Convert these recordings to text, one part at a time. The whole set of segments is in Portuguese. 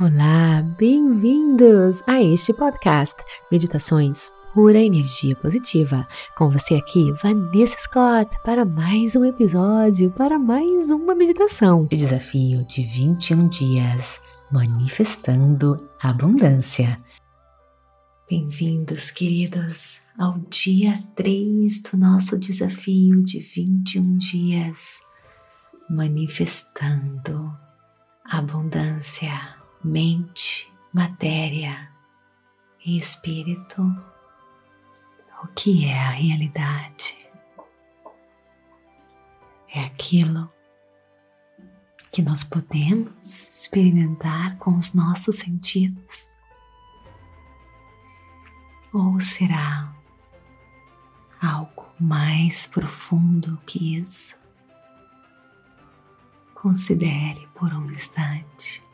Olá, bem-vindos a este podcast Meditações Pura Energia Positiva. Com você aqui, Vanessa Scott, para mais um episódio, para mais uma meditação de desafio de 21 dias, manifestando abundância. Bem-vindos, queridos, ao dia 3 do nosso desafio de 21 dias, manifestando abundância mente, matéria e espírito. O que é a realidade? É aquilo que nós podemos experimentar com os nossos sentidos? Ou será algo mais profundo que isso? Considere por um instante.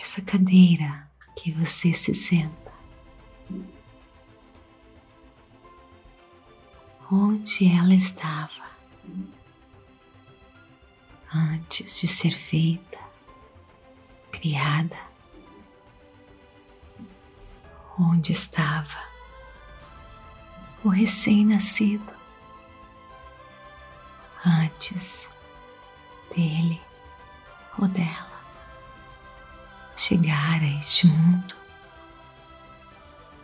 Essa cadeira que você se senta. Onde ela estava antes de ser feita, criada? Onde estava o recém-nascido antes dele ou dela? Chegar a este mundo,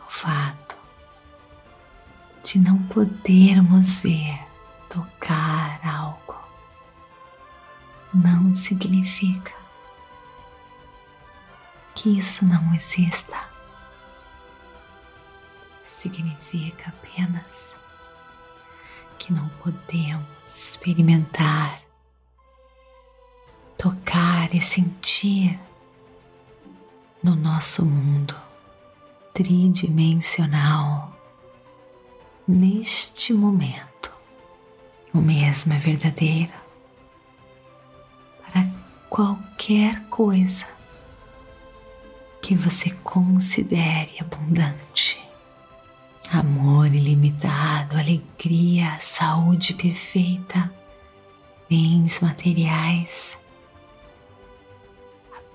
o fato de não podermos ver, tocar algo, não significa que isso não exista. Significa apenas que não podemos experimentar, tocar e sentir no nosso mundo tridimensional neste momento. O mesmo é verdadeiro para qualquer coisa que você considere abundante. Amor ilimitado, alegria, saúde perfeita, bens materiais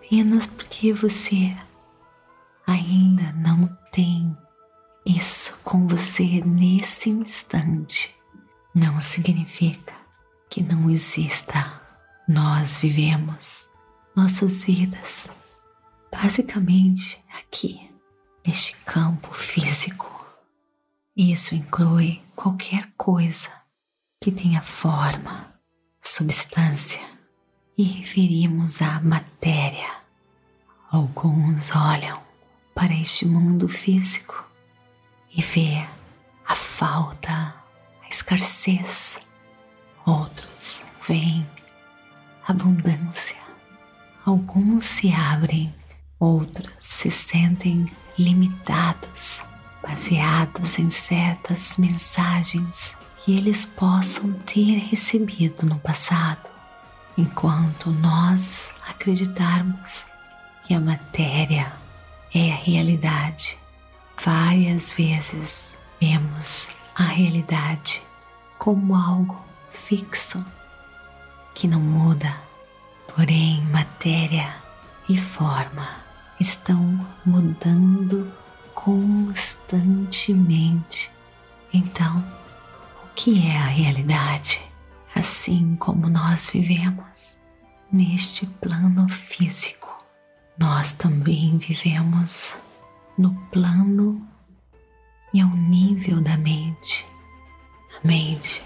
apenas porque você ainda não tem isso com você nesse instante, não significa que não exista. Nós vivemos nossas vidas basicamente aqui, neste campo físico. Isso inclui qualquer coisa que tenha forma, substância e referimos à matéria. Alguns olham para este mundo físico e vê a falta, a escassez. Outros veem abundância. Alguns se abrem, outros se sentem limitados, baseados em certas mensagens que eles possam ter recebido no passado enquanto nós acreditarmos que a matéria é a realidade. Várias vezes vemos a realidade como algo fixo que não muda, porém matéria e forma estão mudando constantemente. Então, o que é a realidade? Assim como nós vivemos neste plano físico, nós também vivemos no plano e ao nível da mente. A mente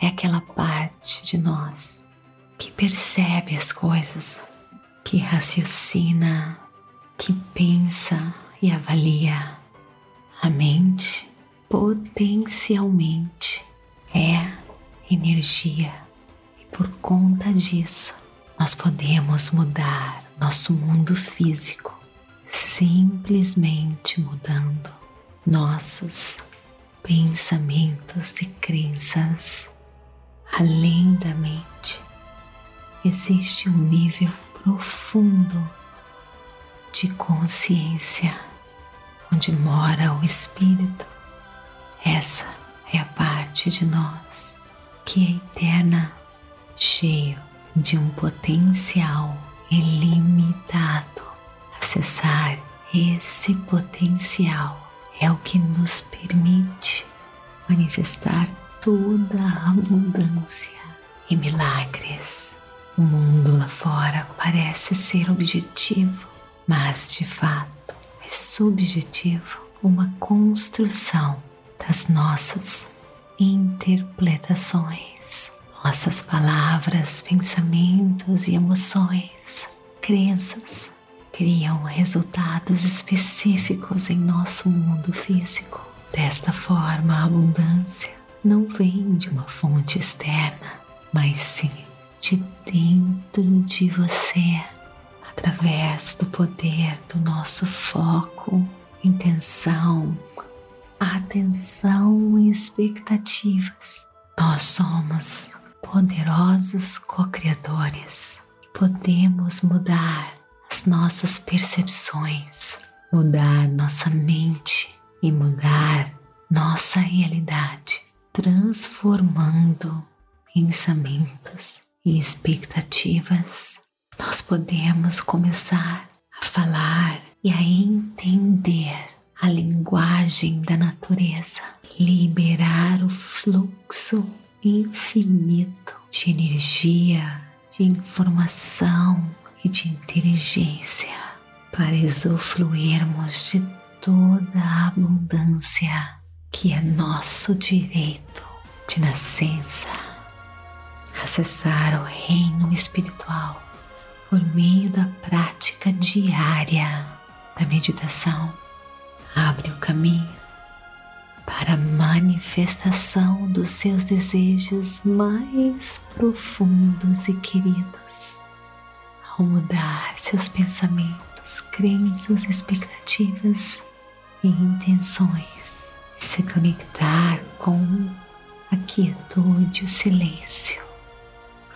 é aquela parte de nós que percebe as coisas, que raciocina, que pensa e avalia. A mente potencialmente é energia e por conta disso nós podemos mudar nosso mundo físico simplesmente mudando nossos pensamentos e crenças. Além da mente, existe um nível profundo de consciência onde mora o espírito. Essa é a parte de nós que é eterna, cheio de um potencial ilimitado. Acessar esse potencial é o que nos permite manifestar toda a abundância e milagres. O mundo lá fora parece ser objetivo, mas de fato é subjetivo uma construção das nossas interpretações, nossas palavras, pensamentos e emoções, crenças criam resultados específicos em nosso mundo físico. Desta forma, a abundância não vem de uma fonte externa, mas sim de dentro de você, através do poder do nosso foco, intenção, atenção e expectativas. Nós somos poderosos co-criadores. Podemos mudar as nossas percepções, mudar nossa mente e mudar nossa realidade, transformando pensamentos e expectativas. Nós podemos começar a falar e a entender a linguagem da natureza, liberar o fluxo infinito de energia, de informação e de inteligência para usufruirmos de toda a abundância que é nosso direito de nascença. Acessar o reino espiritual por meio da prática diária da meditação abre o caminho para a manifestação dos seus desejos mais profundos e queridos. Ao mudar seus pensamentos, crenças, expectativas e intenções, se conectar com a quietude, o silêncio,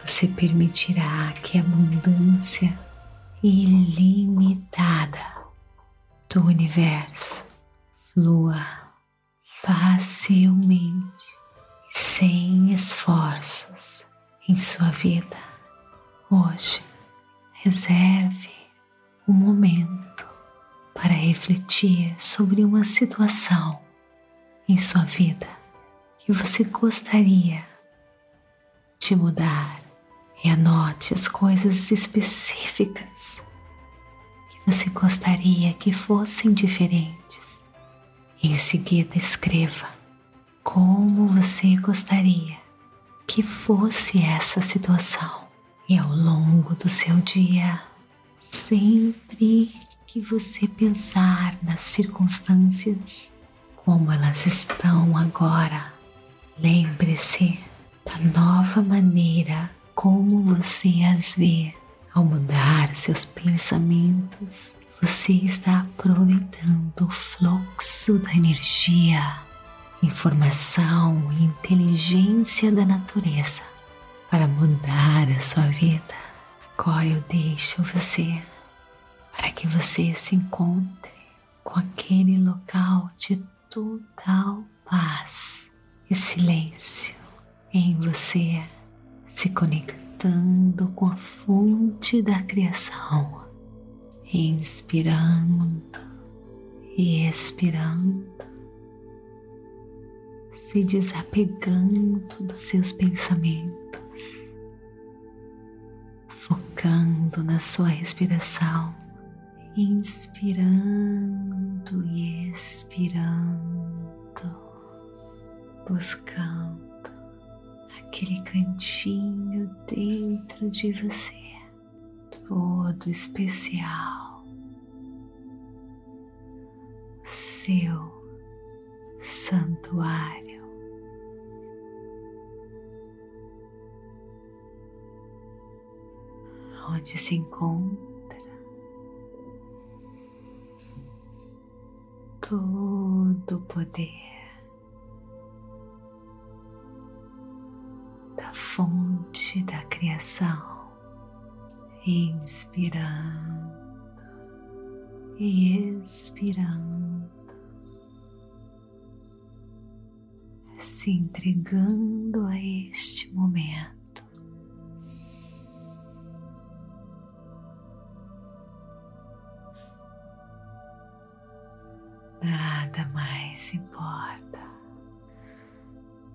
você permitirá que a abundância ilimitada do universo flua facilmente sem esforços em sua vida. Hoje Reserve um momento para refletir sobre uma situação em sua vida que você gostaria de mudar. E anote as coisas específicas você gostaria que fossem diferentes. Em seguida, escreva como você gostaria que fosse essa situação e ao longo do seu dia, sempre que você pensar nas circunstâncias como elas estão agora, lembre-se da nova maneira como você as vê. Ao mudar seus pensamentos, você está aproveitando o fluxo da energia, informação e inteligência da natureza para mudar a sua vida. Agora eu deixo você para que você se encontre com aquele local de total paz e silêncio em você, se conectando com a fonte da criação, inspirando e expirando se desapegando dos seus pensamentos focando na sua respiração, inspirando e expirando, buscando aquele cantinho dentro de você, todo especial, seu santuário. onde se encontra todo o poder da fonte da criação, inspirando e expirando, se entregando a este momento. Nada mais importa.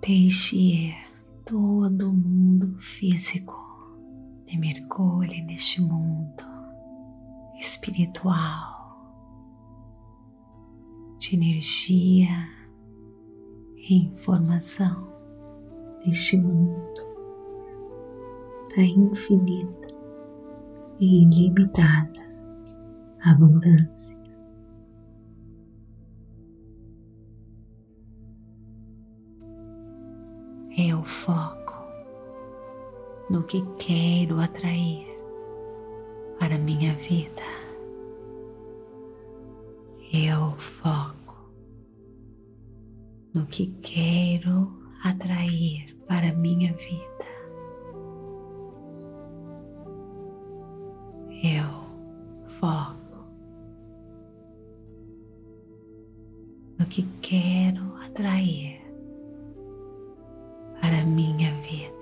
Deixe ir todo o mundo físico e mergulhe neste mundo espiritual de energia e informação deste mundo da infinita e ilimitada abundância. Eu foco no que quero atrair para minha vida. Eu foco no que quero atrair para minha vida. Eu foco no que quero atrair minha vida.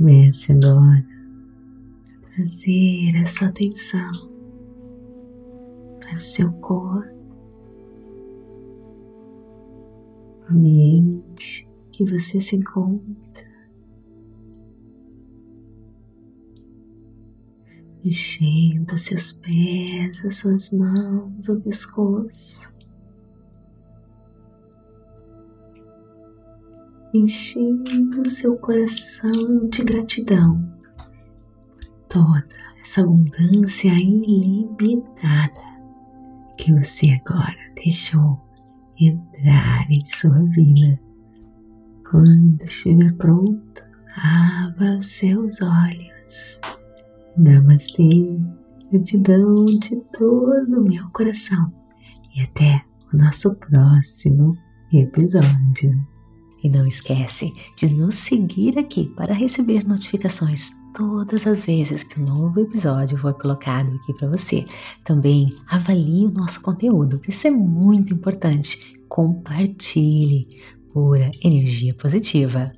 Comece agora a trazer essa atenção para o seu corpo, o ambiente que você se encontra, mexendo seus pés, as suas mãos, o pescoço. Enchendo seu coração de gratidão por toda essa abundância ilimitada que você agora deixou entrar em sua vida. Quando estiver pronto, abra os seus olhos. Namastê, gratidão de todo o meu coração e até o nosso próximo episódio. E não esquece de nos seguir aqui para receber notificações todas as vezes que um novo episódio for colocado aqui para você. Também avalie o nosso conteúdo, isso é muito importante. Compartilhe pura energia positiva.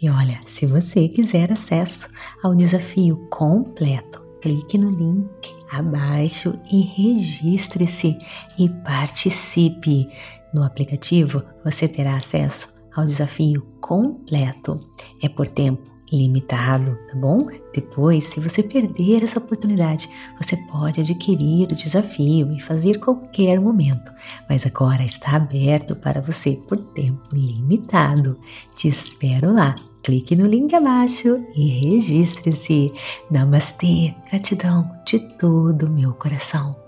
E olha, se você quiser acesso ao desafio completo, clique no link abaixo e registre-se e participe. No aplicativo você terá acesso ao desafio completo. É por tempo limitado, tá bom? Depois, se você perder essa oportunidade, você pode adquirir o desafio e fazer qualquer momento, mas agora está aberto para você por tempo limitado. Te espero lá. Clique no link abaixo e registre-se. Namastê, gratidão de todo o meu coração.